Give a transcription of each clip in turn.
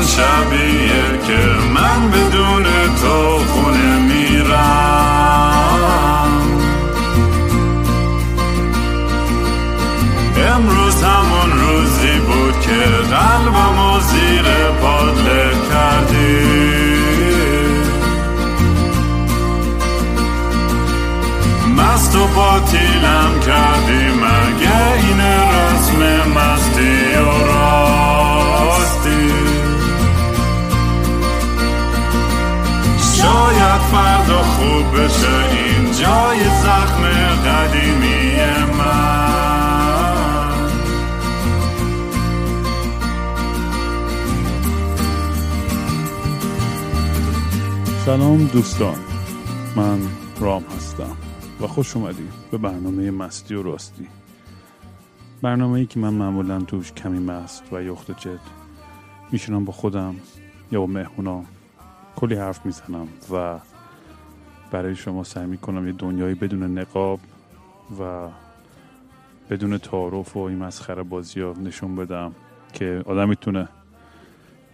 همون شبیه که من بدون سلام دوستان. من رام هستم و خوش اومدی به برنامه مستی و راستی. برنامه ای که من معمولا توش کمی مست و یخت جد میشینم با خودم یا با مهمونام کلی حرف می‌زنم و برای شما سعی می‌کنم یه دنیایی بدون نقاب و بدون تعارف و این مسخره بازی ها نشون بدم که آدم می‌تونه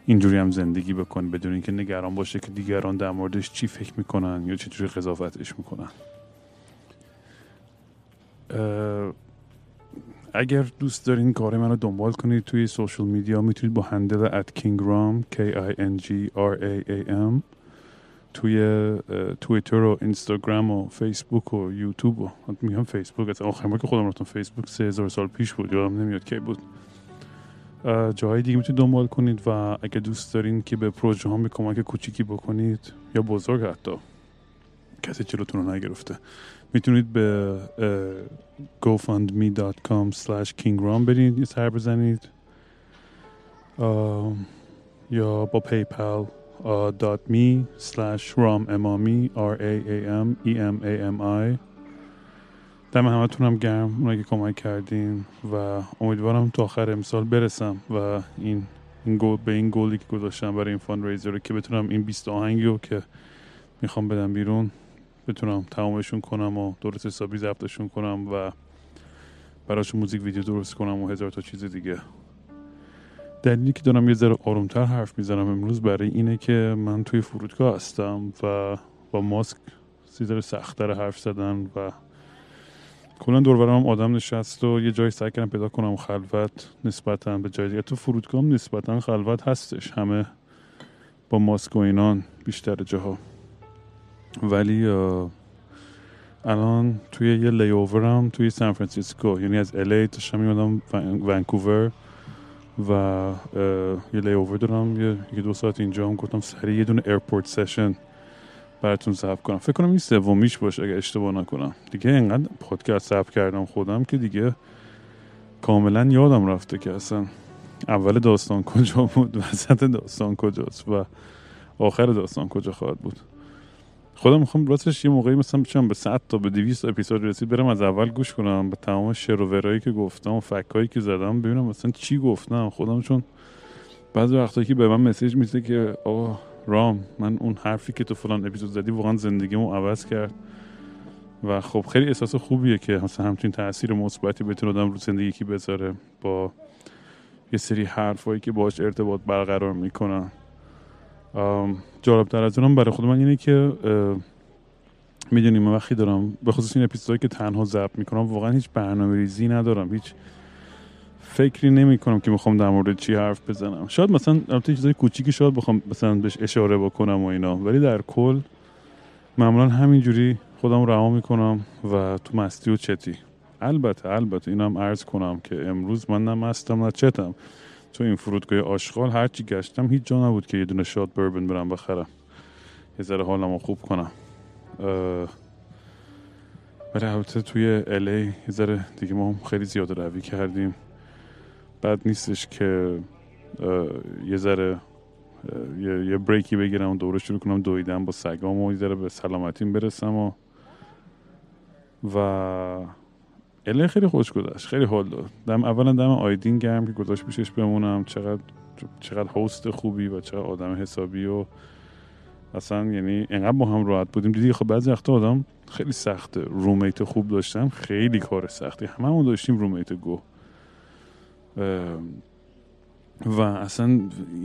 اینجوری هم زندگی بکنه بدون اینکه نگران باشه که دیگران در موردش چی فکر می‌کنن یا چجوری قضاوتش می‌کنن. اگر دوست دارین کار من رو دنبال کنید توی social media می‌تونید با handle at kingraam k i n g r a a m توی توییتر و اینستاگرام و فیسبوک و یوتیوب و میگم فیسبوک از آخر که خودم رفتم فیسبوک سه هزار سال پیش بود یادم نمیاد کی بود. جاهای دیگه می‌تونید دنبال کنید و اگه دوست دارین که به پروژه هم کمک کوچیکی بکنید یا بزرگ حتی کسی جلوتون رو نگرفته می‌تونید به gofundme.com slash kingram برید یه سر بزنید. یا با پیپل dot me slash ram امامی r a a m e m a m i. دم همتون هم گرم اونایی که کمک کردین و امیدوارم تا آخر امسال برسم و این, این گل به این گلی که گذاشتم برای این fund رو که بتونم این 20 آهنگی رو که می‌خوام بدم بیرون بتونم تمامشون کنم و درست حسابی ضبطشون کنم و براشون موزیک ویدیو درست کنم و هزار تا چیز دیگه. دلیلی که دارم یه ذره آرومتر حرف می‌زنم امروز برای اینه که من توی فرودگاه هستم و با ماسک ذره سختتر حرف زدن و کلا دور آدم نشست و یه جای سعی کردم پیدا کنم خلوت نسبتا به جای دیگه. تو فرودگاه نسبتا خلوت هستش. همه با ماسک و اینان بیشتر جاها. ولی الان توی یه لیوورم توی سان فرانسیسکو یعنی از LA داشتم میومدم ونکوور و یه لیوور دارم. یه, دو ساعت اینجا هم گفتم سریع یه دونه Airport Session براتون ضبط کنم. فکر کنم این سومیش باشه اگه اشتباه نکنم. دیگه اینقدر پادکست ضبط کردم خودم که دیگه کاملا یادم رفته که اصلا اول داستان کجا بود وسط داستان کجاست و آخر داستان کجا خواهد بود. خودم می‌خوام راستش یه موقعی مثلا بچم به 100 تا به 200 اپیزود رسید برم از اول گوش کنم به تمام شعر و ورایی که گفتم و فکایی که زدم ببینم مثلا چی گفتم. خودم چون بعضی وقتایی که به من مسیج میده که آقا رام من اون حرفی که تو فلان اپیزود زدی واقعا زندگیمو عوض کرد. و خب خیلی احساس خوبیه که مثلا همچین تاثیر مثبتی بتونه آدم رو زندگی کی بذاره با یه سری حرفایی که باش ارتباط برقرار می‌کنن. جالب از اونم برای خود من اینه که می‌دونیم وقتی دارم به خصوص این اپیزودهایی که تنها ضبط می‌کنم واقعا هیچ برنامه ریزی ندارم هیچ فکری نمی کنم که می‌خوام در مورد چی حرف بزنم. شاید مثلا البته چیزای کوچیکی شاید بخوام مثلا بهش اشاره بکنم و اینا. ولی در کل معمولا همینجوری خودم رها می‌کنم و تو مستی و چتی. البته البته اینم عرض کنم که امروز من نه مستم نه چتم. تو این فرودگاه آشغال هرچی گشتم هیچ جا نبود که یه دونه شات بربن برم بخرم. یه ذره حالم رو خوب کنم. ولی البته توی الی یه ذره دیگه ما خیلی زیاده روی کردیم. بد نیستش که یه ذره یه, یه بریکی بگیرم و دوره شروع کنم دویدن با سگام و یه ذره به سلامتیم برسم و و اله خیلی خوش گذشت خیلی حال داد. دم اولا دم آیدین گرم که گذاشت پیشش بمونم چقدر چقدر هوست خوبی و چقدر آدم حسابی و اصلا یعنی انقدر با هم راحت بودیم. دیدی خب بعضی وقتا آدم خیلی سخته رومیت خوب داشتن خیلی کار سختی. هممون داشتیم رومیت گو. و اصلا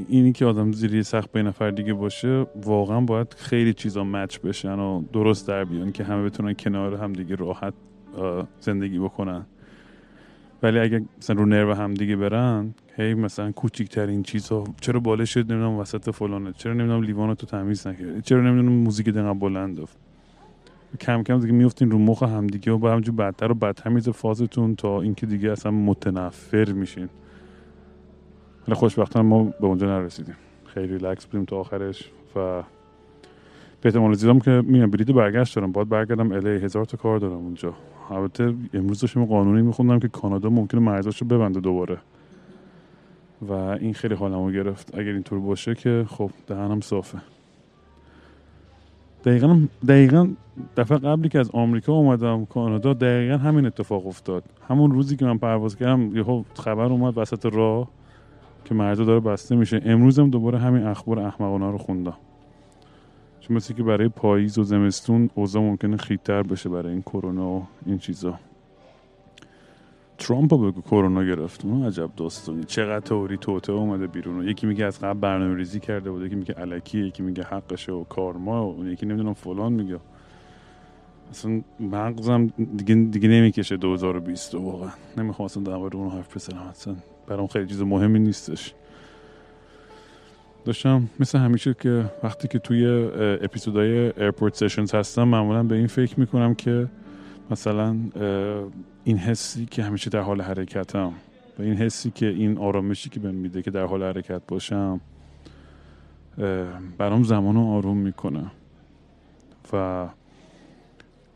اینی که آدم زیری سخت به نفر دیگه باشه واقعا باید خیلی چیزا مچ بشن و درست در بیان که همه بتونن کنار هم دیگه راحت زندگی بکنن. ولی اگه مثلا رو نرو هم دیگه برن هی مثلا کوچیکترین چیزا چرا باله شد نمی‌دونم وسط فلانه چرا نمی‌دونم لیوانو تو تمیز نکردی چرا نمی‌دونم موزیک دقیقا بلند کم کم دیگه میفتین رو مخ همدیگه و با همجور بدتر و بدتر میزه فازتون تا اینکه دیگه اصلا متنفر میشین. ولی خوشبختانه ما به اونجا نرسیدیم. خیلی ریلکس بودیم تا آخرش و به احتمال زیادم که میگم بلیط برگشت دارم. باید برگردم الی هزار تا کار دارم اونجا. البته امروز داشتم قانونی میخوندم که کانادا ممکنه مرزاشو ببنده دوباره. و این خیلی حالمو گرفت. اگر اینطور باشه که خب دهنم صافه. دقیقا دقیقا دفعه قبلی که از آمریکا اومدم کانادا دقیقا همین اتفاق افتاد. همون روزی که من پرواز کردم یهو خبر اومد وسط راه که مرزا داره بسته میشه. امروزم دوباره همین اخبار احمقانه رو خوندم. چون مثل که برای پاییز و زمستون اوضاع ممکنه خیتر بشه برای این کرونا و این چیزا. ترامپ بگو کرونا گرفت اون عجب داستانی چقدر توری توته اومده بیرون. یکی میگه از قبل برنامه ریزی کرده بود یکی میگه علکی یکی میگه حقشه و کارما و اون یکی نمی‌دونم فلان میگه. اصلا مغزم دیگه دیگه نمی‌کشه 2020 واقعا. نمی‌خوام اصلا درباره اون حرف بزنم. اصلا برام خیلی چیز مهمی نیستش. داشتم مثل همیشه که وقتی که توی اپیزودهای Airport Sessions هستم معمولا به این فکر می‌کنم که مثلا این حسی که همیشه در حال حرکتم و این حسی که این آرامشی که بهم میده که در حال حرکت باشم برام زمان رو آروم می‌کنه. و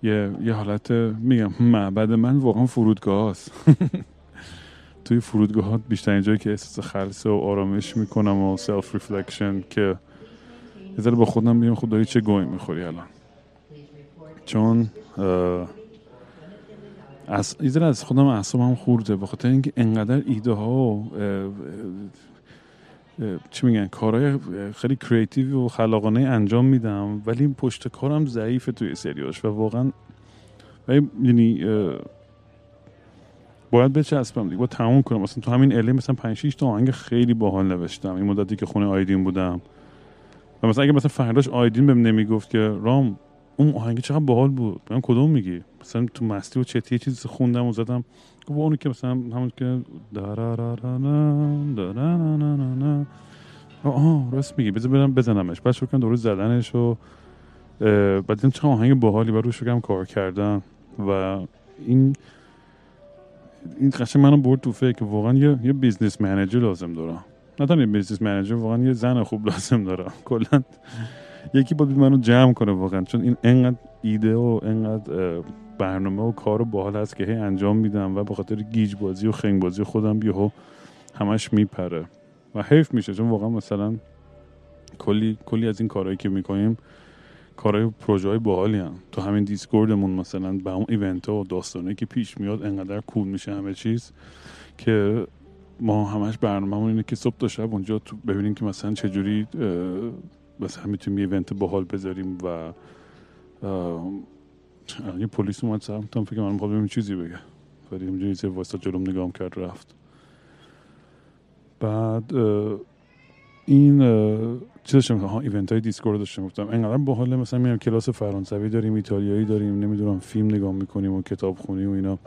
یه, یه حالت میگم معبد من واقعا فرودگاه هست توی فرودگاه بیشتر جایی که احساس خلسه و آرامش می‌کنم و self reflection که یه ذره با خودم بگم خب داری چه گهی می‌خوری الان؟ چون از یه از خودم هم خورده به خاطر اینکه انقدر ایده ها و چی میگن کارهای خیلی کریتیو و خلاقانه انجام میدم ولی پشت کارم ضعیفه توی سریاش و واقعا یعنی باید بچسبم دیگه باید تموم کنم. مثلا تو همین الی مثلا 5 6 تا آهنگ خیلی باحال نوشتم. این مدتی که خونه آیدین بودم. و مثلا اگه مثلا فرداش آیدین بهم نمی‌گفت که رام اون آهنگ چقدر باحال بود. من کدوم میگی؟ مثلا تو مستی و چتی چیزی خوندم و زدم. گفت اونی که مثلا همون که آه راست میگی. بذار برم بزنمش. بعد شروع کردم درست زدنش و بعد دیدم چه آهنگ باحالی. و روش کار کردم و این این قشنگ منو برد تو فکر. که واقعا یه یه business manager لازم دارم. نه تنها business manager واقعا یه زن خوب لازم دارم. کلا یکی باید منو جمع کنه واقعا چون این انقدر ایده و انقدر برنامه و کار باحال هست که هی انجام میدم و به خاطر گیج بازی و خنگ بازی خودم بیهو همش میپره و حیف میشه. چون واقعا مثلا کلی کلی از این کارهایی که می‌کنیم کارهای پروژه های باحالی هم تو همین دیسکوردمون مثلا به اون event ها و داستانه که پیش میاد انقدر cool میشه همه چیز که ما همش برنامه اینه که صبح تا شب اونجا تو ببینیم که مثلا چجوری مثلا می‌تونیم یه event باحال بذاریم و یه پلیس اومد سمتم فکر من می‌خواد ببینیم چیزی بگه. ولی اینجوری یه واسه جلوم نگام کرد رفت. بعد این چی داشتم ها event های دیسکورد داشتم گفتم انقدر باحال مثلا میام کلاس فرانسوی داریم ایتالیایی داریم نمی‌دونم فیلم نگاه می‌کنیم و کتاب خونیم و اینا.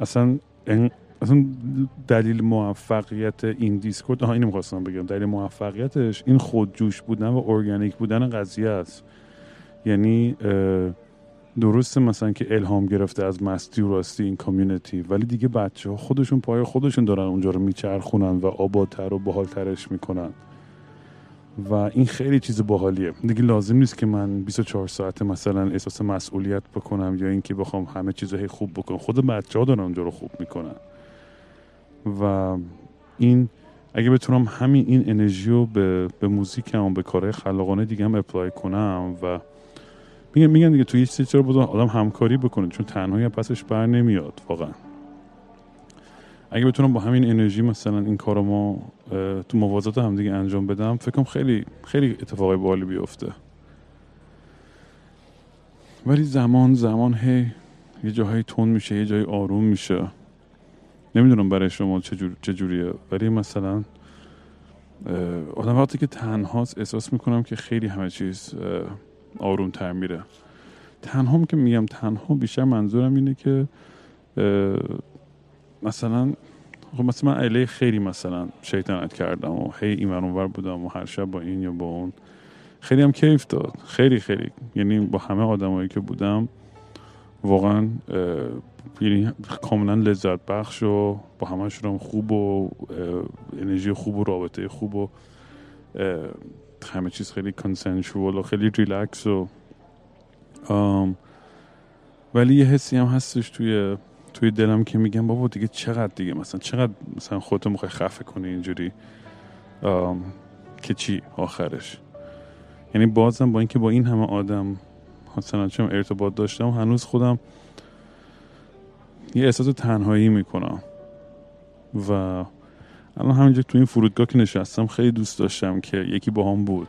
اصلا اصلا دلیل موفقیت این دیسکورد ها اینو می‌خواستم بگم. دلیل موفقیتش این خودجوش بودن و ارگانیک بودن قضیه است. یعنی درسته مثلا که الهام گرفته از مستی و راستی این کامیونیتی ولی دیگه بچه ها خودشون پای خودشون دارن اونجا رو میچرخونن و آبادتر و باحالترش می‌کنن. و این خیلی چیز باحالیه. دیگه لازم نیست که من 24 ساعت مثلا احساس مسئولیت بکنم یا اینکه بخوام همه چیز خوب بکنم. خود بچه ها دارن اونجا رو خوب می‌کنن. و این اگه بتونم همین این انرژی رو به, به موزیکم به کارهای خلاقانه دیگه هم اپلای کنم و میگن میگن دیگه توی چیزی چرا بود آدم همکاری بکنه چون تنهایی پسش بر نمیاد واقعا. اگه بتونم با همین انرژی مثلا این کارو ما تو موازات هم دیگه انجام بدم فکرم خیلی خیلی اتفاقای بالی بیفته. ولی زمان زمان هی یه جاهایی تون میشه یه جایی آروم میشه. نمی‌دونم برای شما چجور چجوریه ولی مثلا آدم وقتی که تنهاست احساس می‌کنم که خیلی همه چیز آروم تر میره. تنها که میگم تنها بیشتر منظورم اینه که مثلا خب مثلا من علیه خیلی مثلا شیطنت کردم و هی این اونور بودم و هر شب با این یا با اون. خیلی هم کیف داد. خیلی خیلی. یعنی با همه آدمایی که بودم واقعا یعنی کاملا لذت بخش و با همشون خوب و انرژی خوب و رابطه خوب و همه چیز خیلی کنسنشوال و خیلی ریلکس و ولی یه حسی هم هستش توی توی دلم که میگم بابا دیگه چقدر دیگه مثلا چقدر مثلا خودتو می‌خوای خفه کنی اینجوری؟ که چی آخرش؟ یعنی بازم با اینکه با این همه آدم مثلا چون ارتباط داشتم هنوز خودم یه احساس تنهایی می‌کنم. و الان همینجا تو این فرودگاه که نشستم خیلی دوست داشتم که یکی با هم بود.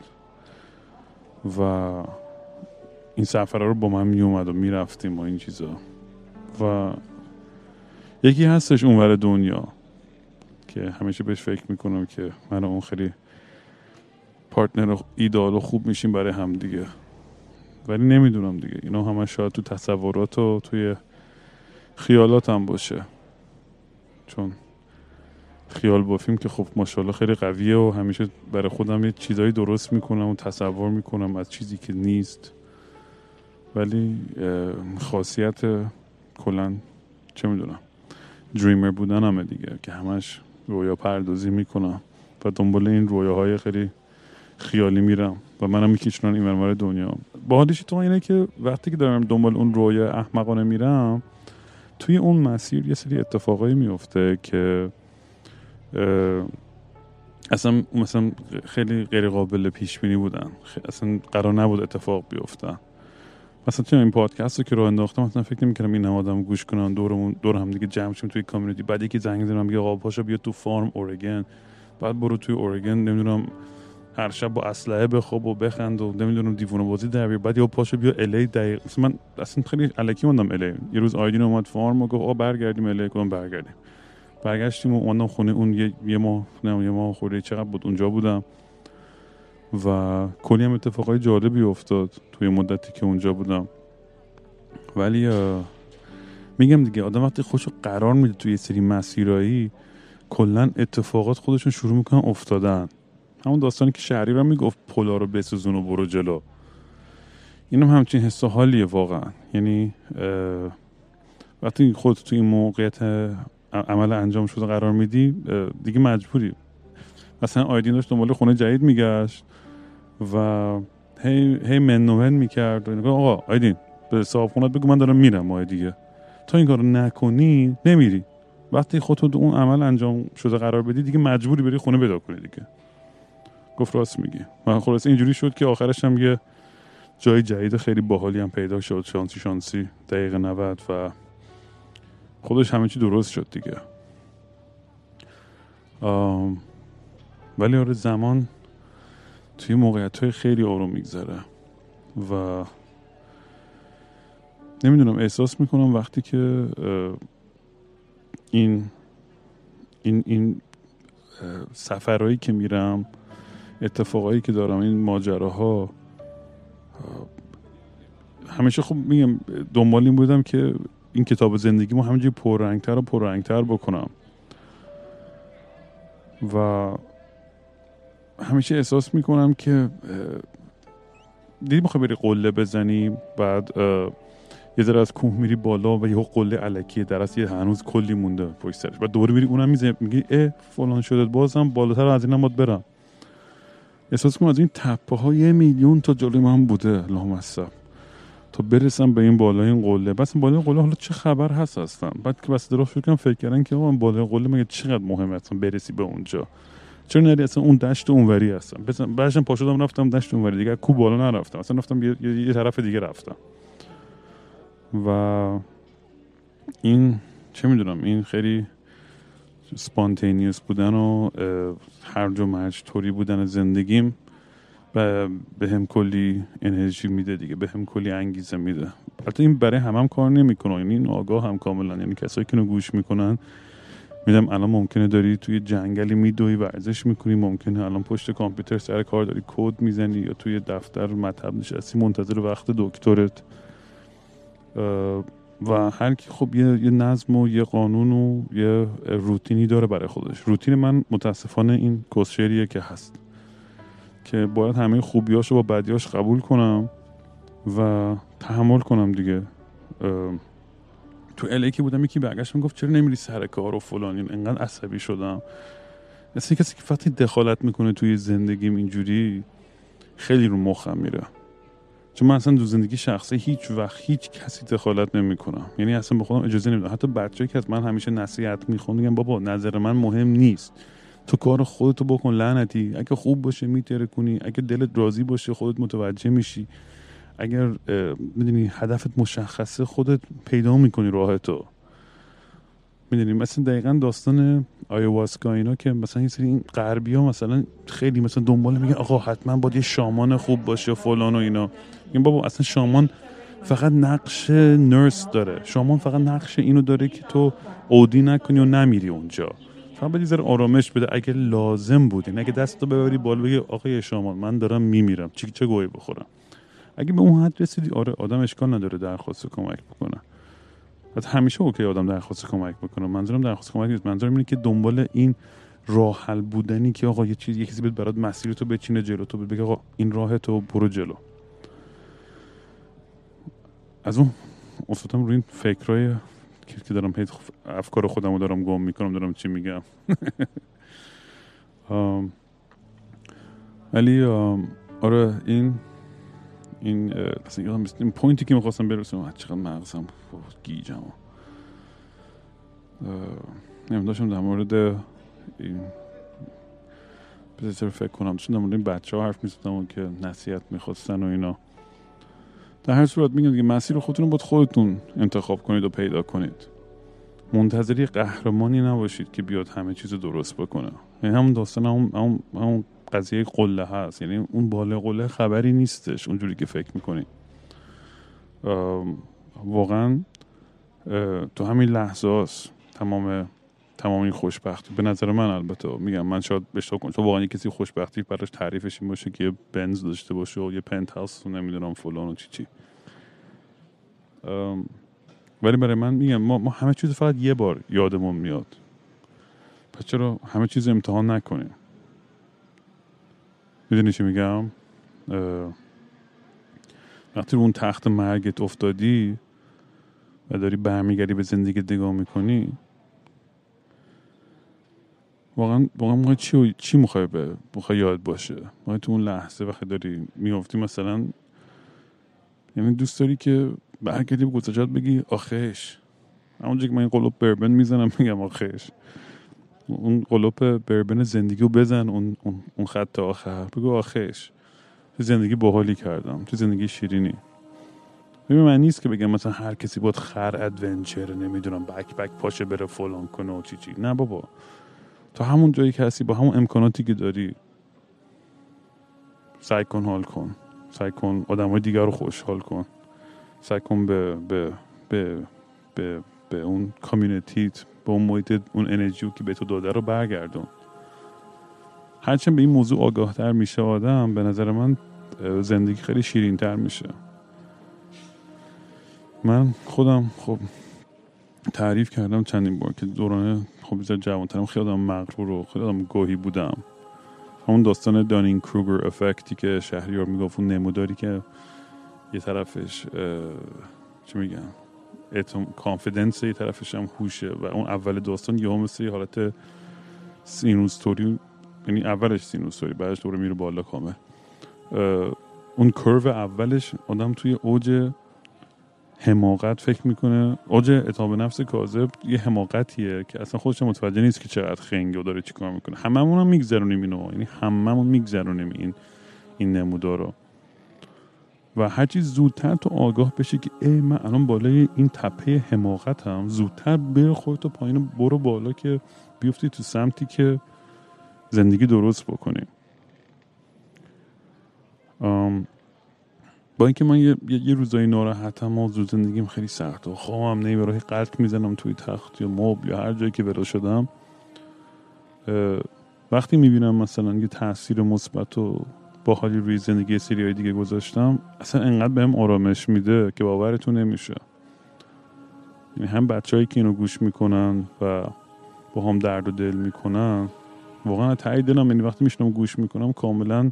و این سفره رو با من میومد و می‌رفتیم و این چیزا. و یکی هستش اونور دنیا که همیشه بهش فکر می‌کنم که من اون خیلی پارتنر ایدال و خوب میشیم برای هم دیگه. ولی نمی‌دونم دیگه. اینا همه شاید تو تصورات و توی خیالات هم باشه. چون خیال بافیم که خب ماشاءالله خیلی قویه و همیشه برای خودم یه چیزایی درست می‌کنم و تصور می‌کنم از چیزی که نیست. ولی خاصیت کلا چه می‌دونم دریمر بودن همه دیگه که همش رویا پردازی می‌کنم و دنبال این رویاهای خیلی خیالی میرم و منم میکشونن این دنیا. باحالش تو اینه که وقتی که دارم دنبال اون رویا احمقانه میرم توی اون مسیر یه سری اتفاقایی میفته که اصلا مثلا خیلی غیر قابل پیش بینی بودن اصلا قرار نبود اتفاق بیفتن مثلا تو این پادکست رو که رو انداختم مثلا فکر نمی‌کردم این آدم گوش کنن دورمون دور هم دیگه جمع شیم توی کامیونیتی. بعد یکی زنگ زدم میگه آقا پاشو بیا تو فارم اورگن. بعد برو توی اورگن نمی‌دونم هر شب با اسلحه بخواب و بخند و نمی‌دونم دیوونه بازی در بیار. بعد یا پاشو بیا الی دقیق. مثلا من اصلا خیلی الکی موندم الی یه روز آیدین اومد فارم و گفت آقا برگردیم الی کدوم برگردیم. برگشتیم و اومدم خونه اون یه, یه ماه نه یه ماه خورده چقدر بود؟ اونجا بودم. و کلی هم اتفاقای جالبی افتاد توی مدتی که اونجا بودم. ولی میگم دیگه آدم وقتی خودشو قرار میده توی سری مسیرایی کلا اتفاقات خودشون شروع می‌کنن افتادن. همون داستانی که شهری رو می‌گفت پلا رو بسوزون و برو جلو. اینم هم همچین حس حالیه واقعا. یعنی وقتی خود توی این موقعیت عمل انجام شده قرار میدی دیگه مجبوری. مثلا آیدین داشت دنبال خونه جدید میگشت و هی, هی منومن می‌کرد و آقا آیدین به صاحب خونت بگو من دارم میرم ماه دیگه. تا این کارو نکنی نمیری. وقتی خودت اون عمل انجام شده قرار بدی دیگه مجبوری بری خونه پیدا کنی دیگه. گفت راست میگی. من خلاص اینجوری شد که آخرش هم یه جای جدید خیلی باحالی هم پیدا شد شانسی شانسی دقیقه 90 و خودش همه چی درست شد دیگه. ولی آره زمان توی موقعیت های خیلی آروم میگذره و نمی‌دونم احساس می‌کنم وقتی که این این این سفرهایی که میرم اتفاقایی که دارم این ماجراها همیشه خب میگم دنبال این بودم که این کتاب زندگیمو همینجوری پررنگتر و پررنگتر بکنم. و همیشه احساس می‌کنم که دیدی می‌خوای بری قله بزنی بعد یه ذره از کوه میری بالا و یه قله علکیه در یه هنوز کلی مونده پشت سرش. و دوری میری اونم می‌زنی میگی اه فلان شده بازم بالاتر از اینم باید برم. احساس کنم از این تپه ها یه میلیون تا جلوی من بوده لامصب تا برسم به این بالای این قله. بس بالای قله حالا چه خبر هست هستم بعد که بس درست فکر فکر کردن که من بالای قله مگه چقدر مهمه اصلا برسی به اونجا؟ چرا نری اصلا اون دشت اونوری هستم؟ بس بعدشم پا رفتم دشت اونوری دیگه. کو بالا نرفتم. اصلا رفتم یه, یه طرف دیگه رفتم. و این چه می‌دونم این خیلی سپانتینیوس بودن و هر و مرج طوری بودن زندگیم و به هم کلی انرژی میده دیگه به هم کلی انگیزه میده. البته این برای هم هم کار نمی‌کنه یعنی این آگاه هم کاملا یعنی کسایی که گوش می‌کنن میدم الان ممکنه داری توی جنگلی میدوی ورزش می‌کنی ممکنه الان پشت کامپیوتر سر کار داری کد می‌زنی یا توی دفتر مطب نشستی منتظر وقت دکترت. و هر کی خب یه،, یه نظم و یه قانون و یه روتینی داره برای خودش. روتین من متاسفانه این کسشریه که هست. که باید همه خوبیاشو با بدیاش قبول کنم و تحمل کنم دیگه. تو الی که بودم یکی برگشت گفت چرا نمیری سر کار و فلان؟ انقدر عصبی شدم. مثل کسی که وقتی دخالت می‌کنه توی زندگیم اینجوری خیلی رو مخم میره. چون من اصلا دو زندگی شخصی هیچ وقت هیچ کسی دخالت نمی‌کنم. یعنی اصلا به خودم اجازه نمیدم. حتی بچه‌ای که از من همیشه نصیحت می‌خوان میگم بابا نظر من مهم نیست. تو کار خودتو بکن لعنتی. اگه خوب باشه میتره کنی اگه دلت راضی باشه خودت متوجه میشی. اگر می‌دونی هدفت مشخصه خودت پیدا می‌کنی راهتو. می‌دونی مثلا دقیقا داستان آیواسکا اینا که مثلا یه سری این غربی ها مثلا خیلی مثلا دنبال میگن آقا حتما باید یه شامان خوب باشه فلان و اینا. این بابا اصلا شامان فقط نقش نرس داره. شامان فقط نقش اینو داره که تو اودی نکنی و نمیری اونجا. فقط باید ذره آرامش بده. اگه لازم بودین اگه دستو ببری بالا بگی آقای شامان من دارم میمیرم. چی چه گویی بخورم؟ اگه به اون حد رسیدی آره آدم اشکال نداره درخواست کمک بکنه. بعد همیشه اوکی آدم درخواست کمک بکنه. منظورم درخواست کمک نیست. منظورم اینه که دنبال این راه حل بودنی که آقا یه چیز یه کسی برات مسیر تو بچینه جلو تو بگه آقا این راه تو برو جلو. از اون افتادم روی این فکرای که دارم هیچ افکار خودم رو دارم گم می‌کنم دارم چی میگم. ولی آره این این اصلا این پوینتی که می‌خواستم برسم چقدر مغزم گیجم. نمیم داشتم در مورد این بذار فکر کنم. داشتم در مورد این بچه ها حرف می‌زدم که نصیحت می‌خواستن و اینا. در هر صورت میگم دیگه مسیر خودتون رو باید خودتون انتخاب کنید و پیدا کنید. منتظری قهرمانی نباشید که بیاد همه چیز درست بکنه. یعنی همون داستان همون, همون قضیه قله هست. یعنی اون بالا قله خبری نیستش اونجوری که فکر می‌کنی. واقعا تو همین لحظه تمام تمام این خوشبختی. به نظر من البته میگم من شاید اشتباه کنم. چون واقعا کسی خوشبختی براش تعریفش این باشه که یه بنز داشته باشه و یه پنت هاوس نمی‌دونم فلان و چی چی. ولی برای من میگم ما, ما همه چیز فقط یه بار یادمون میاد. پس چرا همه چیز امتحان نکنیم؟ می‌دونی چی میگم؟ وقتی رو اون تخت مرگت افتادی و داری برمیگردی به زندگی نگاه می‌کنی واقعا واقعا چی چی می‌خوای به می‌خوای یاد باشه؟ ما تو اون لحظه وقتی داری میافتی مثلا یعنی دوست داری که برگردی به گذشت بگی آخش همونجا که من این قلوب بربن می‌زنم میگم آخش اون قلوب بربن زندگی رو بزن اون, اون, خط آخر. بگو آخش تو زندگی باحالی کردم. تو زندگی شیرینی. ببین من نیست که بگم مثلا هر کسی باید خر ادونچر نمی‌دونم بک بک پاشه بره فلان کنه و چی چی. نه بابا. تا همون جایی که هستی با همون امکاناتی که داری سعی کن حال کن. سعی کن آدم های دیگر رو خوشحال کن. سعی کن به به به به, به اون کامیونیتیت به اون محیط اون انرژی که به تو داده رو برگردون. هرچند به این موضوع آگاه تر میشه آدم به نظر من زندگی خیلی شیرین تر میشه. من خودم خب تعریف کردم چندین بار که دوران خب بیزار جوانترم خیلی آدم مغرور و خیلی آدم گاهی بودم. همون داستان دانین کروگر افکتی که شهریار می‌گفت اون نموداری که یه طرفش چی میگم confidence یه طرفش هم هوشه و اون اول داستان یه مثل یه حالت سینوستوری یعنی اولش سینوستوری بعدش دوره میره بالا کامل اون curve اولش آدم توی اوج حماقت فکر می‌کنه. اوج اعتماد به نفس کاذب یه حماقتیه که اصلا خودش متوجه نیست که چقدر خنگه و داره چیکار می‌کنه. هممون هم میگذرونیم اینو. یعنی هممون میگذرونیم این این نمودار رو و هرچی زودتر تو آگاه بشی که ای من الان بالای این تپه حماقتم زودتر بر خودتو پایین برو بالا که بیفتی تو سمتی که زندگی درست بکنی. با اینکه من یه, یه روزایی ناراحتم و زود زندگیم خیلی سخت و خوابم نمی‌بره قلط می‌زنم توی تخت یا مبل یا هر جایی که ولو شدم وقتی می‌بینم مثلا یه تاثیر مثبت و باحالی روی زندگی سری های دیگه گذاشتم اصلا انقدر بهم آرامش میده که باورتون نمیشه. یعنی هم بچههایی که اینو گوش می‌کنن و با هم درد و دل می‌کنن واقعا تایید دلم یعنی وقتی میشنم گوش می‌کنم کاملا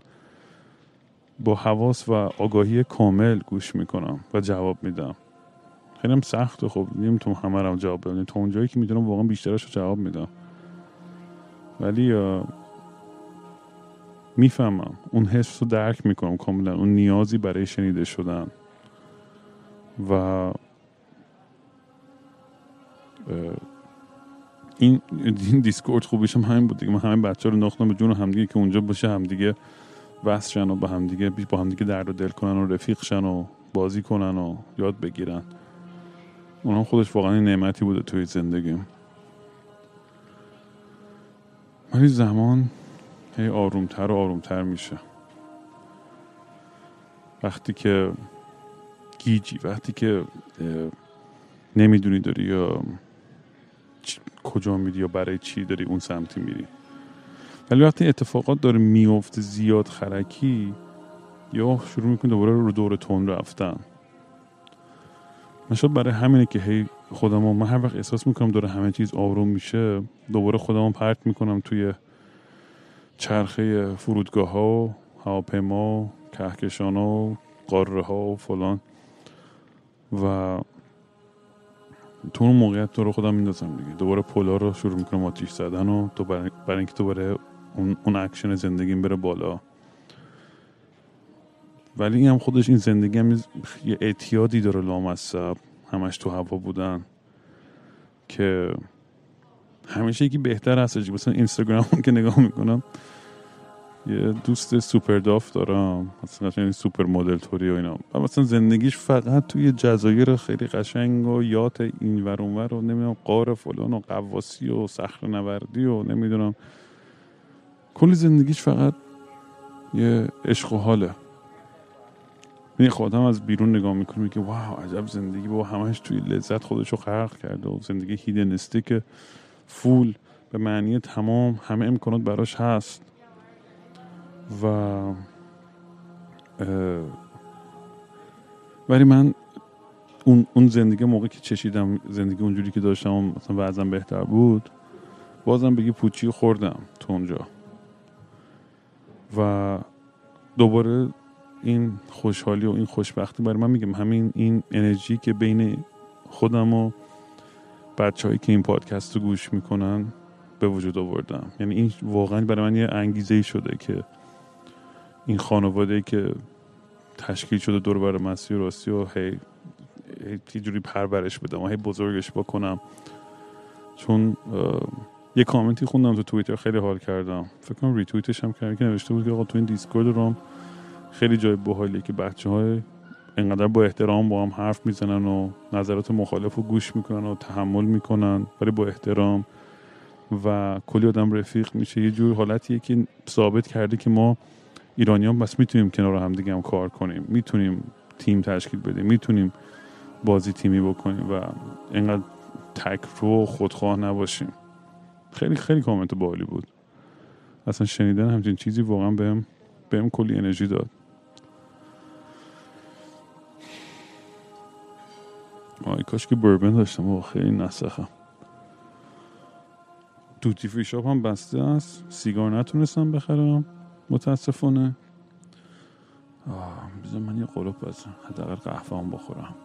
با حواس و آگاهی کامل گوش می‌کنم و جواب میدم. خیلی هم سخته. خب نمی‌تونم همه رو جواب بدم. تا اونجایی که می‌دونم واقعا بیشترش رو جواب میدم. ولی می‌فهمم. اون حس رو درک می‌کنم کاملا. اون نیازی برای شنیده شدن. و این این دیسکورد هم همین بود دیگه. من همین بچه رو نختم به جون همدیگه که اونجا باشه همدیگه وصل شن و با همدیگه با همدیگه درد و دل کنن و رفیق شن و بازی کنن و یاد بگیرن. اونم خودش واقعا نعمتی بوده توی زندگیم. ولی زمان هی آرومتر و آرومتر میشه. وقتی که گیجی وقتی که نمی‌دونی داری یا کجا میری یا برای چی داری اون سمتی میری. ولی وقتی اتفاقات داره میفته زیاد خرکی یا شروع می‌کنی دوباره رو دور تون رفتن. من برای همینه که هی خودم من هر وقت احساس می‌کنم داره همه چیز آروم میشه دوباره خودم پرت می‌کنم توی چرخه فرودگاه ها و هواپیما و کهکشان ها و قاره ها و فلان. و تو اون موقعیت تو رو خودم میندازم دیگه. دوباره پولا رو شروع می‌کنم آتیش زدن و تو برای اینکه دوباره اون, اون اکشن زندگیم بره بالا. ولی این هم خودش این زندگی هم یه اعتیادی داره لامصب. همش تو هوا بودن. که همیشه یکی بهتر هستش مثلا اینستاگرام که نگاه می‌کنم یه دوست سوپر داف دارم. مثلا یعنی سوپر مدل توری و اینا. و مثلا زندگیش فقط توی جزایر خیلی قشنگ و یات این ور اونور و نمی‌دونم قار فلان و قواسی و صخر نوردی و نمی‌دونم. کل زندگیش فقط یه عشق و حاله. یعنی خودم از بیرون نگاه می‌کنم که واو عجب زندگی. با همش توی لذت خودشو خلق کرده و زندگی هیدنستی که فول به معنی تمام همه امکانات براش هست. و ولی من اون, اون زندگی موقع که چشیدم زندگی اونجوری که داشتم مثلا وضعم بهتر بود بازم بگی پوچی خوردم تو اونجا. و دوباره این خوشحالی و این خوشبختی برای من میگم. همین این انرژی که بین خودم و بچههایی که این پادکست رو گوش می‌کنن به وجود آوردم. یعنی این واقعا برای من یه انگیزه ای شده که این خانواده که تشکیل شده دور بر مسیح راستی و هی هی جوری پرورش بدم و هی بزرگش بکنم. چون یه کامنتی خوندم تو توییتر خیلی حال کردم. فکر کنم ریتویتش هم کردم که نوشته بود که آقا تو این دیسکورد room خیلی جای باحالیه که بچه های انقدر با احترام با هم حرف می‌زنن و نظرات مخالف رو گوش می‌کنن و تحمل می‌کنن ولی با احترام. و کلی آدم رفیق میشه. یه جور حالتیه که ثابت کرده که ما ایرانیان بس می‌تونیم کنار هم دیگه هم کار کنیم. می‌تونیم تیم تشکیل بدیم. می‌تونیم بازی تیمی بکنیم و اینقدر تک رو خودخواه نباشیم. خیلی خیلی کامنت بالی بود. اصلا شنیدن همچین چیزی واقعا بهم بهم کلی انرژی داد. آی کاش که بربن داشتم. و خیلی نسخه دوتی فری شاپ هم بسته است. سیگار نتونستم بخرم. متاسفانه. بذار من یه قلوب بزنم. حداقل قهوه هم بخورم.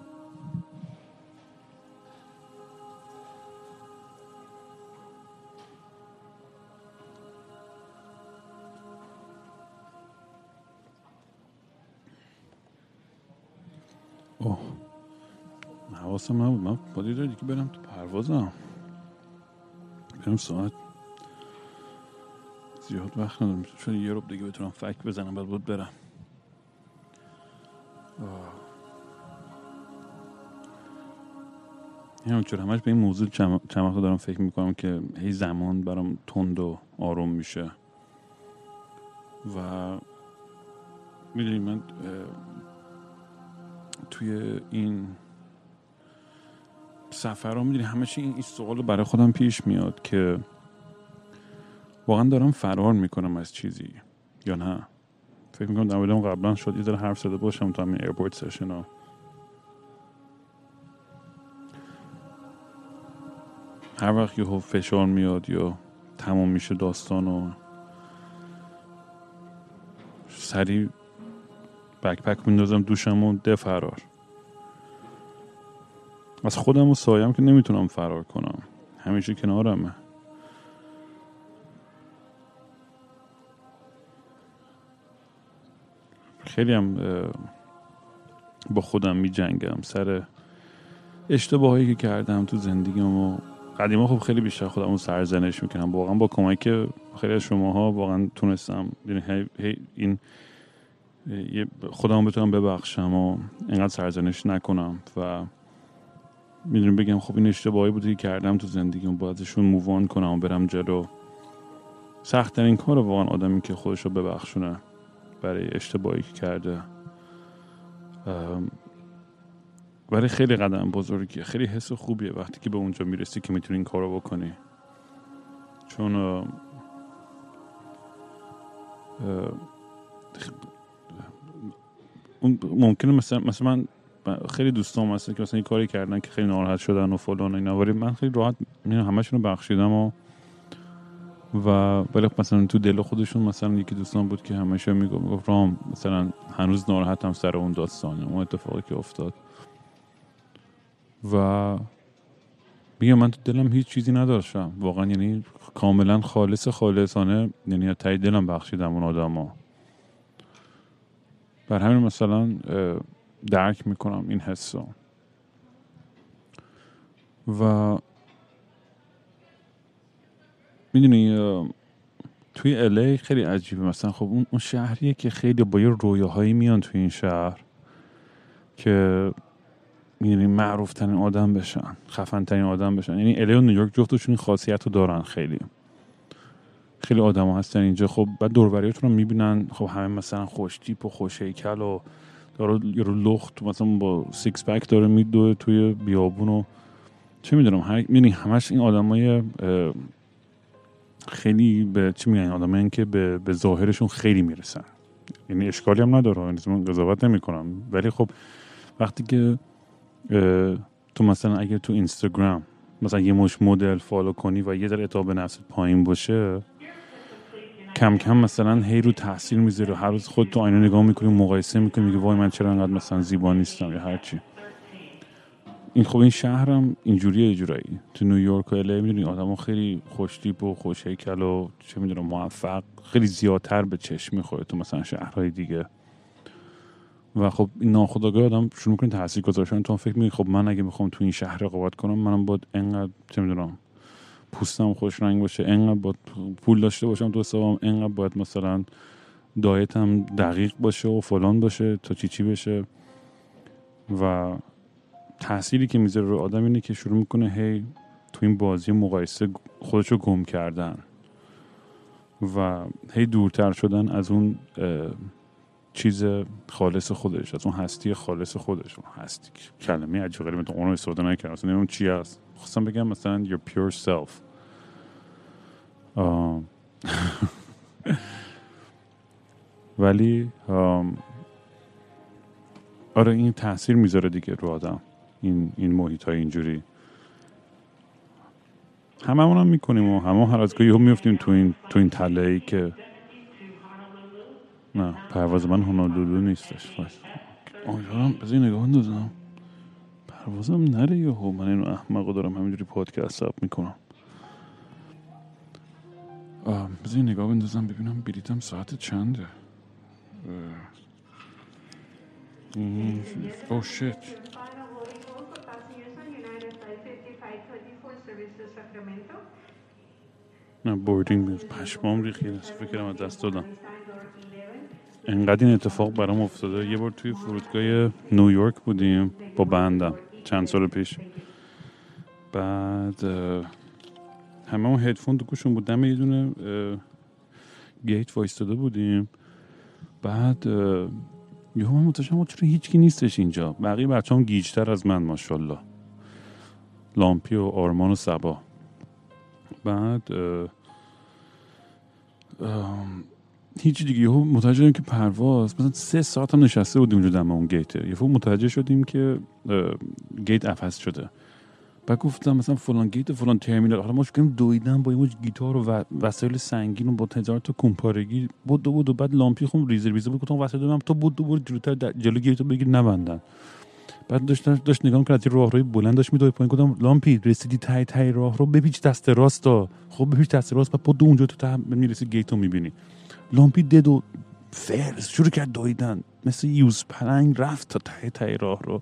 اوه. حواسم نبود. من باید دیگه برم تو پروازم. برم ساعت زیاد وقت ندارم. چون یه روب دیگه بتونم فک بزنم بعد بود برم. یعنی چرا همش به این موضوع چند وقت دارم فکر می‌کنم که هی زمان برام تند و آروم میشه. و می‌دونی من توی این سفر رو می‌دونی همه این, سوال برای خودم پیش میاد که واقعا دارم فرار می‌کنم از چیزی یا نه؟ فکر می‌کنم در قبلا شد یه ذره حرف زده باشم تو همین airport session ها. هر وقت یه فشار میاد یا تمام میشه داستان و سریع backpack میندازم دوشم و ده فرار. از خودم و سایم که نمی‌تونم فرار کنم. همیشه کنارمه. خیلی هم با خودم می جنگم سر اشتباهایی که کردم تو زندگیم و قدیما خب خیلی بیشتر خودم رو سرزنش می‌کنم. واقعا با کمک خیلی از شماها واقعا تونستم. یعنی این خودم بتونم ببخشم و اینقدر سرزنش نکنم و می‌دونیم بگم خب این اشتباهی بودی که کردم تو زندگیم. باید ازشون مووان کنم و برم جلو. سخت این کار واقعا آدمی که خودش رو ببخشونه برای اشتباهی که کرده. برای خیلی قدم بزرگیه. خیلی حس خوبیه وقتی که به اونجا می‌رسی که می‌تونی این کارو بکنی. چون اون ممکنه مثلا مثلا من خیلی دوستان مثلا که مثلا این کاری کردن که خیلی ناراحت شدن و فلان و اینا. ولی من خیلی راحت همشون رو بخشیدم و و ولی مثلا تو دل خودشون مثلا یکی دوستان بود که همیشه می‌گفت می‌گفت رام مثلا هنوز ناراحتم سر اون داستانه اون اتفاقی که افتاد. و میگم من تو دلم هیچ چیزی نداشتم. واقعا یعنی کاملا خالص خالصانه یعنی تایی دلم بخشیدم اون آدم بر همین مثلا درک می‌کنم این حسو و می‌دونی توی الی خیلی عجیبه. مثلا خب اون شهریه که خیلی با یه رویاهایی میان توی این شهر که می‌دونی معروف ترین آدم بشن خفن ترین آدم بشن. یعنی الی و نیویورک جفتشون این خاصیت رو دارن خیلی. خیلی آدم ها هستن اینجا. خب بعد دوروریاتون رو می‌بینن. خب همه مثلا خوش تیپ و خوش هیکل و داره رو لخت مثلا با six pack داره میدوه توی بیابون و چه می‌دونم هر می‌دونی همش این آدمای خیلی به چی میگن؟ آدم که به, به ظاهرشون خیلی می‌رسن. یعنی اشکالی هم نداره یعنی من قضاوت نمی کنم ولی خب وقتی که تو مثلا اگر تو اینستاگرام مثلا یه مش مدل فالو کنی و یه ذره اعتماد به نفست پایین باشه کم کم مثلا هی رو تحصیل می‌ذاره هر روز خود تو آینه نگاه می‌کنی مقایسه می‌کنی میگه وای من چرا انقدر مثلا زیبا نیستم یا هرچی این خب این شهرم اینجوریه جورایی. تو نیویورک و الی می‌دونی آدم خیلی خوشتیپ و خوش هیکل و چه می‌دونم موفق خیلی زیادتر به چشم می‌خوره تو مثلا شهرهای دیگه. و خب این ناخداگاه آدم شروع می‌کنه تاثیر گذاشتن تو فکر می‌کنی خب من اگه می‌خوام تو این شهر رقابت کنم منم باید انقدر چه می‌دونم پوستم خوش رنگ باشه انقدر باید پول داشته باشم تو حسابم انقدر باید مثلا دایتم دقیق باشه و فلان باشه تا چی چی بشه. و تأثیری که می‌ذاره رو آدم اینه که شروع می‌کنه هی تو این بازی مقایسه خودشو گم کردن و هی دورتر شدن از اون چیز خالص خودش از اون هستی خالص خودش هستی کلمه عجیب غریبه تو اونو استفاده نکردم اصلا نمی‌دونم چی هست. خواستم بگم مثلا your pure self. ولی آره این تاثیر می‌ذاره دیگه رو آدم. این این محیط های اینجوری. همه هم می‌کنیم و همه هر از گاهی میفتیم تو این تو این تله ای که نه پرواز من هنالولو نیستش. بذاری نگاه اندازم پروازم نره یه من اینو احمق دارم همینجوری پادکست سب می‌کنم. بذاری نگاه بندازم ببینم بلیتم ساعت چنده. او شیت. نه boarding پشمام ریخت فکرم از دست دادم. انقدر این اتفاق برام افتاده. یه بار توی فرودگاه نیویورک بودیم با band م. چند سال پیش. بعد همه اون هدفون تو گوشون بود. دم یه دونه gate وایستاده بودیم. بعد یه من متوجهم چرا هیچکی نیستش اینجا. بقیه بچه هم گیجتر از من ماشاءالله. لامپی و آرمان و سبا. بعد هیچی دیگه. یهو متوجه شدیم که پرواز مثلا سه ساعت هم نشسته بودیم اونجا دم اون گیته یهو متوجه شدیم که گیت عفس شده. بعد گفتم مثلا فلان گیت فلان ترمینال حالا ما شکریم دویدن با یه گیتار و وسایل سنگین و با هزار تا بود بود و بعد لامپی خون ریزر ریزر بود. گفتم وسایل دادم تو بود بود جلوتر جلو گیتو بگیر نبندن. بعد داشت داشت نگاه کرد راه روی بلند داشت می‌دوید پایین. گفتم لامپی رسیدی ته ته راهرو بپیچ دست راست خب بپیچ دست راست بعد بدو اونجا تو تا می‌رسی gate و می‌بینی. لامپی تر و فرز شروع کرد دویدن. مثل یوز پلنگ رفت تا ته ته راهرو.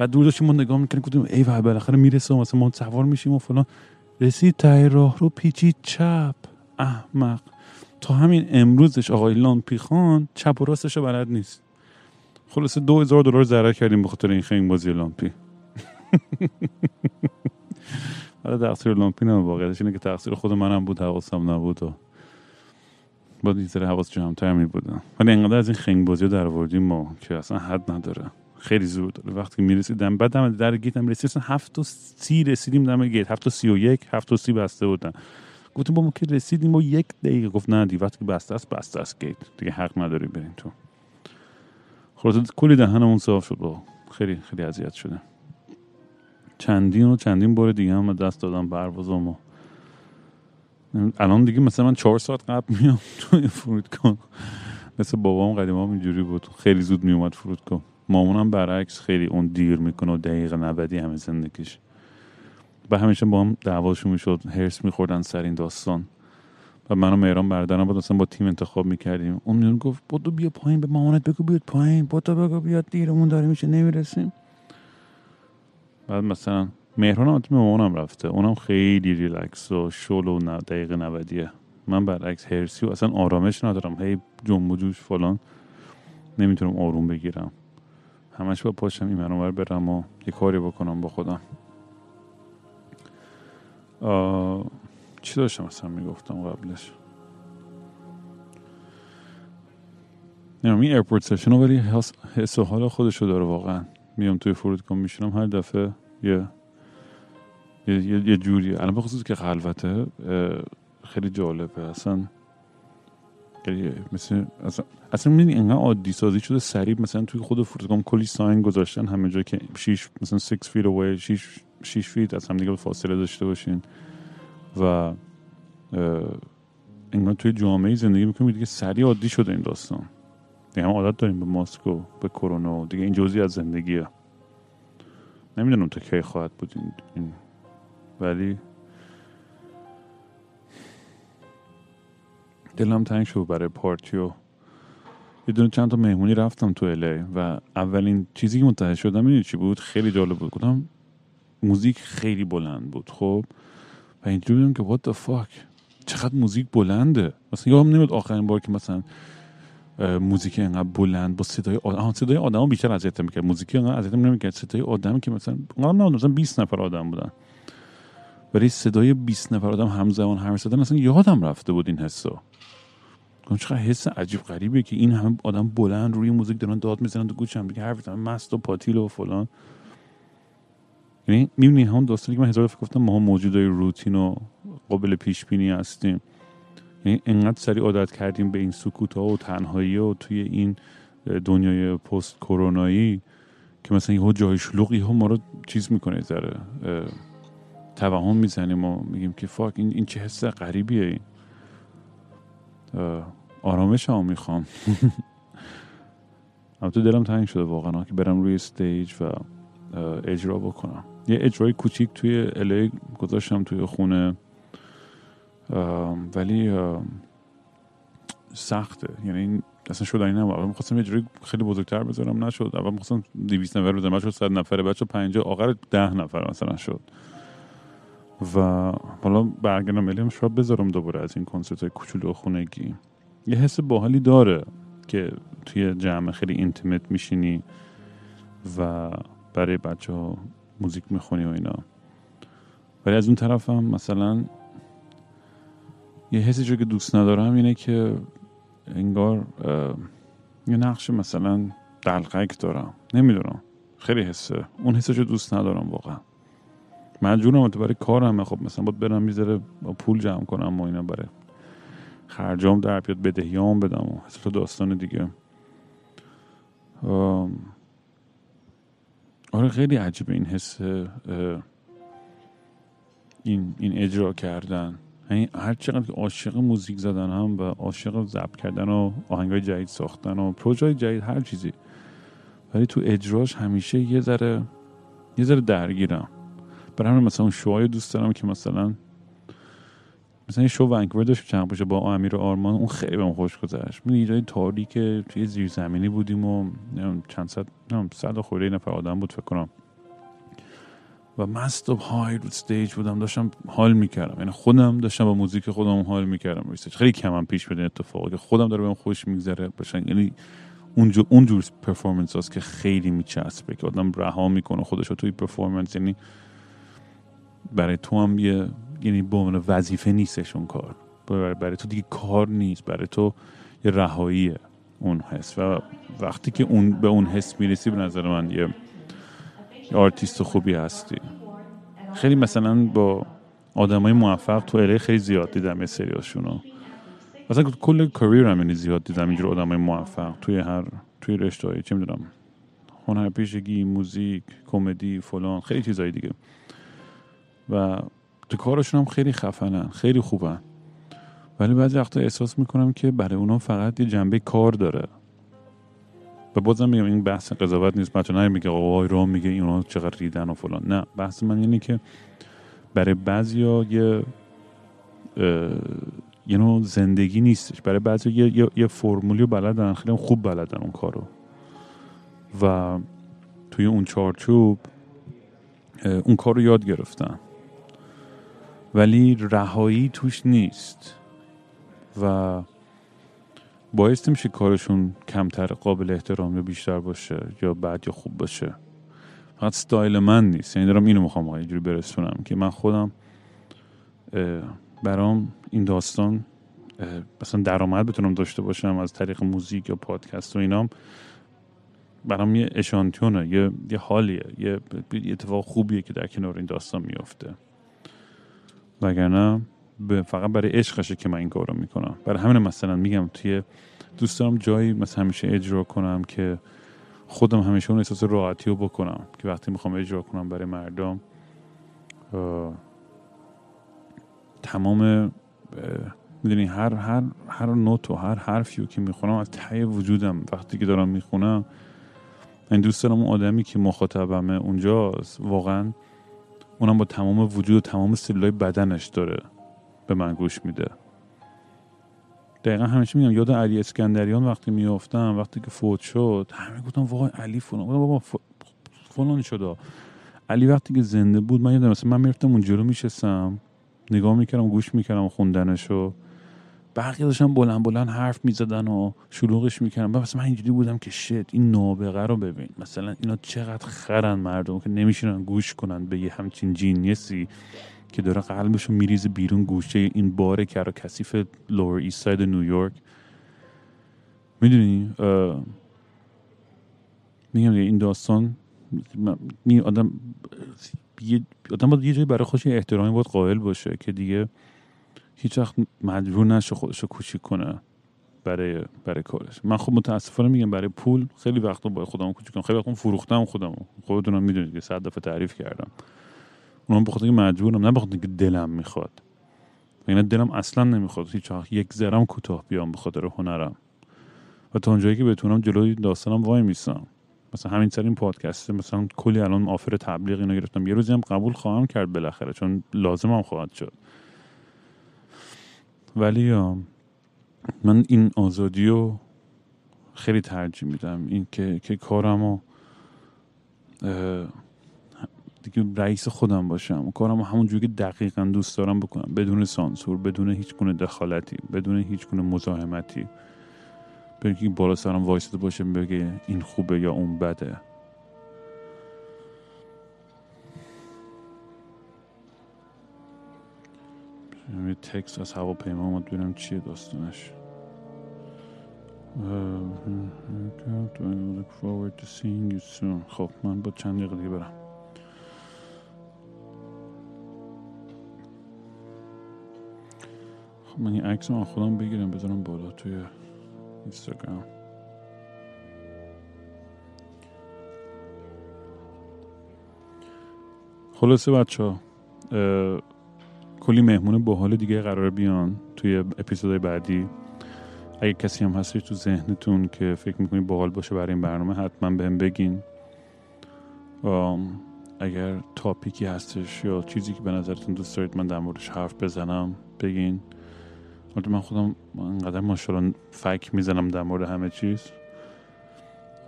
و دور داشتیم ما نگاه می‌کنیم گفتیم ای وای بالاخره می‌رسه مثلا ما سوار میشیم و فلان. رسید ته راهرو پیچید چپ. احمق. تا همین امروزش آقای لامپی خان چپ و راستش رو بلد نیست. خلاصه دو هزار دلار ضرر کردیم به خاطر این خنگ بازی لامپی. حالا تقصیر لامپی نه واقعیتش اینه که تقصیر خود منم بود حواسم نبود و باید یه ذره حواس جمعتر می بودم ولی انقدر از این خنگ بازی در آوردیم ما که اصلا حد نداره. خیلی زود. داره وقتی می‌رسیدم بعد دم در gate هم رسیدم هفت و سی رسیدیم دم gate. هفت و سی و یک هفت و سی بسته بودن. گفتیم با ما که رسیدیم با یک دقیقه. گفت نه دی وقتی بسته است بسته است gate. دیگه حق نداری برین تو. خلاصه کلی دهنمون صاف شد با خیلی خیلی اذیت شده چندین و چندین بار دیگه هم دست دادم پروازامو الان دیگه مثلا من چهار ساعت قبل میام توی فرودگاه. مثل بابام قدیما اینجوری بود. خیلی زود میومد فرودگاه. مامونم برعکس خیلی اون دیر می‌کنه و دقیقه نبدی همه زندگیش. و همیشه با هم دعواشون می‌شد. هرس میخوردن سر این داستان. و منو مهران بردارم بود. مثلا با تیم انتخاب می‌کردیم. اون میون گفت بودو بیا پایین به مامانت بگو بیاد پایین. بودو بگو بیاد دیرمون داره میشه. نمی‌رسیم. بعد مثلا مهران تیم مامانم رفته. اونم خیلی ریلکس و شل و دقیقه نودیه. من برعکس حرصی و اصلا آرامش ندارم. هی جنب و جوش فلان. نمی‌تونم آروم بگیرم. همش باید پاشم اینور اونور برم و یه کاری بکنم با خودم. چی داشتم اصلا می‌گفتم قبلش؟ نمیم این airport session ولی حس و حال خودشو داره واقعا. میام توی فرودگاه میشونم هر دفعه یه یه, یه, یه جوری الان بخصوص که خلوته خیلی جالبه. اصلا مثل اصلا اصلا می‌دونی اینقدر عادی سازی شده سریع مثلا توی خود فرودگاه کلی ساین گذاشتن همه جا که 6 مثلا 6 فیت اوی 6 6 فیت از هم دیگه فاصله داشته باشین. و انگار توی جامعه زندگی می‌کنیم دیگه سریع عادی شده این داستان. دیگه هم عادت داریم به ماسک و به کرونا دیگه این جزئی از زندگیه. نمی‌دونم تا کی خواهد بود این, این ولی دلم تنگ شد برای پارتی یه دونه چند تا مهمونی رفتم تو الی و اولین چیزی که متحد شدم این چی بود؟ خیلی جالب بود. گفتم موزیک خیلی بلند بود خب؟ و اینجوری بودم که what the fuck چقدر موزیک بلنده؟ مثلا یادم نمیاد آخرین بار که مثلا موزیک اینقدر بلند با صدای آدم صدای آدم بیشتر اذیت می‌کرد. موزیک اینقدر اذیت نمی‌کرد. صدای آدم که مثلا مثلا 20 نفر آدم بودن. ولی صدای 20 نفر آدم همزمان حرف زدن اصلا یادم رفته بود این حسا. چقدر حس عجیب غریبه که این همه آدم بلند روی موزیک دارن داد می‌زنن تو گوشم دیگه حرف می‌زنن مست و پاتیل و فلان. یعنی می‌بینی همون داستانی که من هزار دفعه گفتم ما موجودای روتین و قابل پیش بینی هستیم. یعنی انقدر سریع عادت کردیم به این سکوت ها و تنهایی و توی این دنیای پست کرونایی که مثلا یه جای شلوغی ها ما رو چیز می‌کنه ذره توهم می‌زنیم و میگیم که فاک این, این چه حس غریبیه این. آرامش هم می‌خوام. تو دلم تنگ شده واقعا که برم روی استیج و اجرا بکنم. یه اجرای کوچیک توی الی گذاشتم توی خونه. ولی سخته. یعنی اصلا شدنی نبود. اول می‌خواستم یه جوری خیلی بزرگتر بذارم نشد. اول می‌خواستم 200 نفر بذارم شد 100 نفره بچه 50 آخر 10 نفر مثلا شد. و حالا برگردم الیم شاید بذارم دوباره از این کنسرت های کوچولو خونگی. یه حس باحالی داره که توی جمع خیلی اینتیمت میشینی و برای بچه ها موزیک می‌خونی و اینا. ولی از اون طرف هم مثلا یه حسی که دوست ندارم اینه که انگار یه نقش مثلا دلقک دارم. نمی‌دونم. خیلی حسه. اون حسش دوست ندارم واقعا. مجبورم تو برای کارم خب مثلا باید برم می‌ذاره پول جمع کنم و اینا برای خرجام در بیاد بدهیام بدم و تو داستان دیگه. آره خیلی عجیبه این حس این, این اجرا کردن. یعنی هر چقدر که عاشق موزیک زدن هم و عاشق ضبط کردن و آهنگای جدید ساختن و پروژه جدید هر چیزی. ولی تو اجراش همیشه یه ذره یه ذره درگیرم. برای مثلا اون شوهای دوست دارم که مثلا مثلا شو ونکوور داشت چند باشه با امیر آرمان اون خیلی بهم خوش گذشت. من یه جای تاریک توی زیرزمینی بودیم و چند صد صد خورده نفر آدم بود فکر کنم. و مست و های رو استیج بودم داشتم حال می‌کردم. یعنی خودم داشتم با موزیک خودم حال می‌کردم. خیلی کم هم پیش بده اتفاقی که خودم داره بهم خوش میگذره. باشن یعنی اونجور اونجور performance هست که خیلی میچسبه که آدم رها می‌کنه خودش توی performance یعنی برای تو هم یه یعنی به عنوان وظیفه نیستش اون کار. برای, برای تو دیگه کار نیست. برای تو یه رهاییه اون حس. و وقتی که اون به اون حس می‌رسی به نظر من یه آرتیست خوبی هستی. خیلی مثلا با آدمای موفق تو LA خیلی زیاد دیدم یه سریاشونو مثلا کل کریر هم یعنی زیاد دیدم اینجور آدمای موفق. توی هر توی رشته چه می‌دونم پیشگی موزیک کمدی فلان خیلی چیزایی دیگه. و تو کارشون هم خیلی خفنن خیلی خوبن. ولی بعضی وقتا احساس می‌کنم که برای اونا فقط یه جنبه کار داره. و بازم میگم این بحث قضاوت نیست. بچه میگه آقای رو میگه اینا چقدر ریدن و فلان. نه بحث من اینه که برای بعضیا یه یه نوع زندگی نیستش. برای بعضی یه, یه،, یه فرمولی بلدن خیلی خوب بلدن اون کارو. و توی اون چارچوب اون کار رو یاد گرفتن. ولی رهایی توش نیست. و باعث میشه کارشون کمتر قابل احترام یا بیشتر باشه یا بعد یا خوب باشه. فقط ستایل من نیست. یعنی دارم اینو می‌خوام اینجوری برسونم که من خودم برام این داستان مثلا درآمد بتونم داشته باشم از طریق موزیک یا پادکست و اینام. برام یه اشانتیونه یه, یه حالیه یه اتفاق خوبیه که در کنار این داستان میافته. وگرنه فقط برای عشقشه که من این کارو می‌کنم. برای همین مثلا میگم توی دوست دارم جایی مثلا همیشه اجرا کنم که خودم همیشه اون احساس راحتی رو بکنم. که وقتی می‌خوام اجرا کنم برای مردم تمام می‌دونی هر هر هر نوت و هر حرفی که می‌خونم از ته وجودم. وقتی که دارم می‌خونم این دوست دارم اون آدمی که مخاطبمه اونجاست واقعا اونم با تمام وجود و تمام سلولای بدنش داره به من گوش میده. دقیقا همیشه میگم یاد علی اسکندریان وقتی میافتم وقتی که فوت شد همه گفتم واقعا علی فلان. بابا فلان شده علی وقتی که زنده بود من یادم مثلا من می‌رفتم اون جلو میشستم نگاه می‌کردم گوش می‌کردم خوندنشو. بقیه داشتن بلند بلند حرف می‌زدن و شلوغش می‌کردن. مثلا من اینجوری بودم که شت این نابغه رو ببین. مثلا اینا چقدر خرن مردم که نمیشونن گوش کنن به یه همچین جینیسی که داره قلبشو میریزه بیرون گوشه این بار کرا کثیف Lower East Side نیویورک می‌دونی؟ میگم این داستان می آدم آدم باید یه جایی برای خودش احترامی باید قائل باشه که دیگه هیچ وقت مجبور نشه خودش رو کوچیک کنه برای برای کارش. من خب متاسفانه میگم برای پول خیلی وقتا باید خودم کوچیک کنم. خیلی وقتا فروختم خودم خودتونم می‌دونید که صد دفعه تعریف کردم. اونم بخاطر که مجبورم. نه بخاطر که دلم می‌خواد. یعنی دلم اصلا نمی‌خواد. هیچ یک ذرم کوتاه بیام به خاطر هنرم. و تا اونجایی که بتونم جلوی داستانم وای میسم مثلا همین سر این پادکست. مثلا کلی الان آفر تبلیغ اینو گرفتم. یه روزی هم قبول خواهم کرد بالاخره. چون لازمم خواهد شد. ولی من این آزادی رو خیلی ترجیح میدم. این که, که کارم دیگه رئیس خودم باشم. کارم همونجوری که دقیقا دوست دارم بکنم. بدون سانسور بدون هیچ گونه دخالتی بدون هیچ گونه مزاحمتی. بگی بالا سرم وایساده باشه بگه این خوبه یا اون بده. یه تکست از هواپیما اومد ببینم چیه داستانش خب من با چند دقیقه دیگه برم خب من این عکس رو خودم بگیرم بذارم بالا توی اینستاگرام خلاصه بچه ها کلی مهمون باحال دیگه قرار بیان توی اپیزودهای بعدی. اگه کسی هم هستش تو ذهنتون که فکر می‌کنید باحال باشه برای این برنامه حتما بهم بگین. اگر تاپیکی هستش یا چیزی که به نظرتون دوست دارید من در موردش حرف بزنم بگین. البته من خودم انقدر ماشاءالله فک می‌زنم در مورد همه چیز.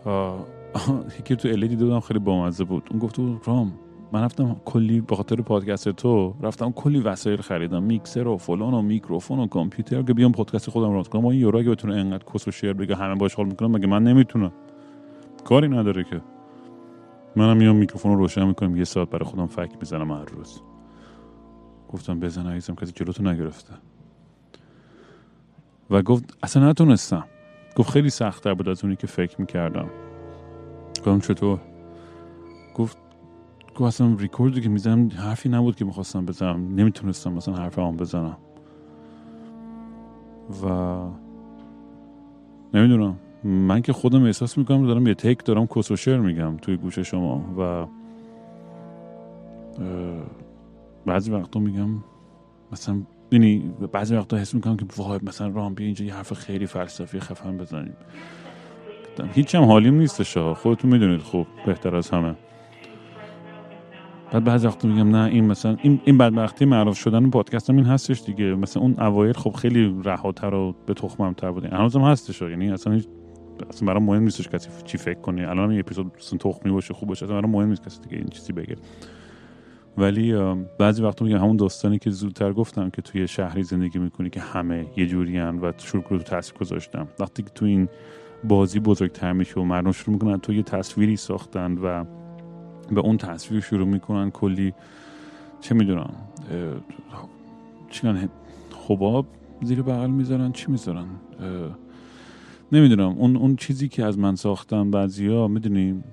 یکی تو الی دیده بودم خیلی بامزه بود. اون گفت رام. من رفتم کلی به خاطر پادکست تو رفتم کلی وسایل خریدم میکسر و فلان و میکروفون و کامپیوتر. که بیام پادکست خودم رو کنم ما این یورو اگه بتونه انقدر کس و شعر بگه همه باش حال می‌کنم مگه من نمی‌تونم؟ کاری نداره که. منم میام میکروفون رو روشن می‌کنم یه ساعت برای خودم فک می‌زنم هر روز. گفتم بزن عزیزم کسی جلوتو نگرفته. و گفت اصلا نتونستم. گفت خیلی سختتر بود از اونی که فکر می‌کردم. گفتم چطور؟ گفت اصلا ریکوردی که می‌زنم حرفی نبود که می‌خواستم بزنم. نمی‌تونستم مثلا حرف هم بزنم. و نمی‌دونم. من که خودم احساس می‌کنم دارم یه تیک دارم کس میگم توی گوش شما و بعضی وقتا میگم مثلا یعنی بعضی وقتا حس می‌کنم که وای مثلا رام بیا اینجا یه حرف خیلی فلسفی خفن بزنیم. هیچ هم حالیم نیستش خودتون می‌دونید خوب بهتر از همه. بعد بعضی وقتا میگم نه این مثلا این این بدبختی معروف شدن پادکست هم این هستش دیگه. مثلا اون اوایل خب خیلی رهاتر و به تخمم تر بوده. هنوز هم هستش یعنی اصلا اصلا برام مهم نیستش کسی چی فکر کنه. الان این اپیزود اصلا تخمی باشه خوب باشه اصلا برام مهم نیست کسی دیگه این چیزی بگه. ولی بعضی وقتا میگم همون داستانی که زودتر گفتم که توی شهری زندگی می‌کنی که همه یه جوری و شروع رو تاثیر گذاشتم وقتی که تو این بازی بزرگتر میشه و مردم شروع می‌کنن تو یه تصویری ساختن و به اون تصویر شروع می‌کنن کلی چه می‌دونم چی خوباب زیر بغل می‌ذارن چی می‌ذارن؟ نمی‌دونم. اون اون چیزی که از من ساختن بعضیا می‌دونیم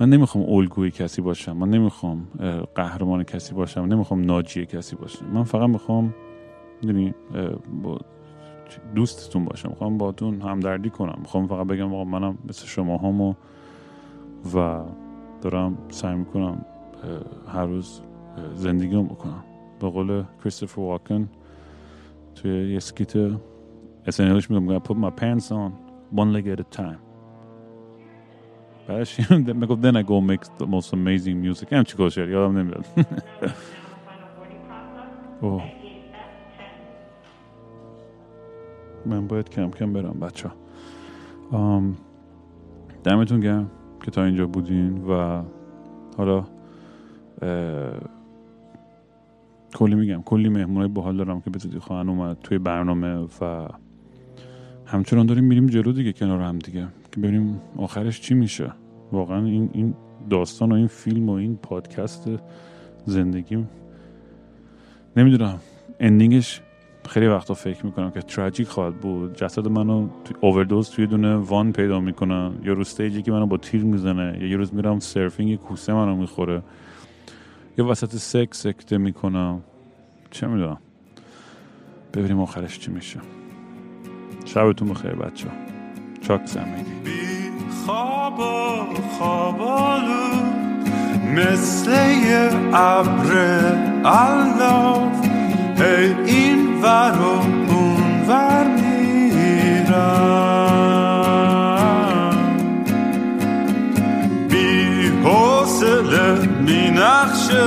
من نمی‌خوام الگوی کسی باشم من نمی‌خوام قهرمان کسی باشم نمی‌خوام ناجی کسی باشم. من فقط می‌خوام می‌دونی با دوستتون باشم. می‌خوام باتون همدردی کنم. می‌خوام فقط بگم آقا منم مثل شما هم و دارم سعی می‌کنم هر روز زندگی بکنم. به قول کریستوفر واکن توی یه سکیت اسنیلش میگم put my pants on one leg at a time. بعدش می‌گفت then I go make the most amazing music. هم چی شد؟ یادم نمیاد. من باید کم کم برم بچه دمتون گرم. که تا اینجا بودین و حالا کلی میگم کلی مهمونای باحال دارم که به خواهن اومد توی برنامه و همچنان داریم میریم جلو دیگه کنار هم دیگه که ببینیم آخرش چی میشه. واقعا این این داستان و این فیلم و این پادکست زندگیم نمی‌دونم اندینگش خیلی وقتا فکر می‌کنم که تراجیک خواهد بود. جسد منو اووردوز توی دونه وان پیدا می‌کنن یا رو استیجی که منو با تیر می‌زنه یا یه روز میرم سرفینگ یه کوسه منو می‌خوره. یا وسط سکس سکته می‌کنم چه می‌دونم. ببینیم آخرش چی میشه. شبتون بخیر بچه چاک زمیدی بی خواب خوابالو مثل عبر الاف هی این ور و اون ور میرم. بی حوصله بی نقشه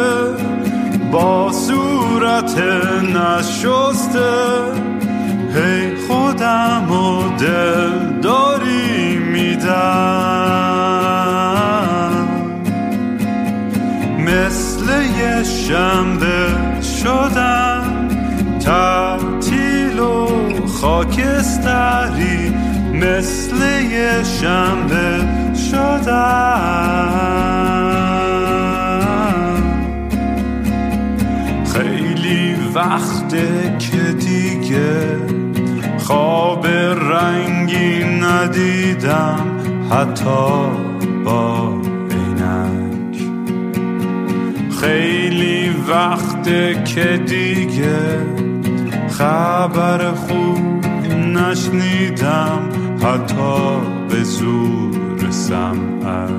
با صورت نشسته. هی خودم و دل داری میدم. مثل یه شنبه شدم. تعطیل و خاکستری مثل یه شنبه شدم خیلی وقته که دیگه خواب رنگی ندیدم حتی با عینک. خیلی وقته که دیگه خبر خوب نشنیدم حتی به زور سمعت.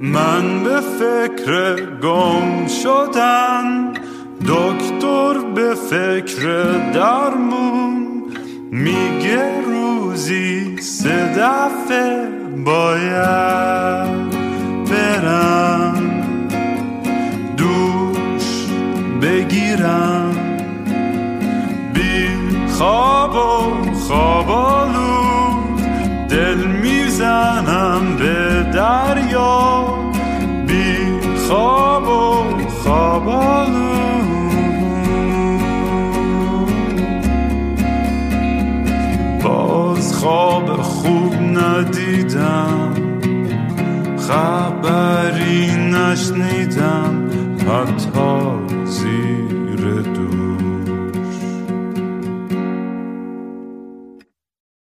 من به فکر گم شدن دکتر به فکر درمون میگه روزی سه دفعه باید برم دوش بگیرم. بی خواب و خوابالو دل می‌زنم به دریا. بی خواب و خوابالو باز خواب خوب ندیدم خبری نشنیدم حتی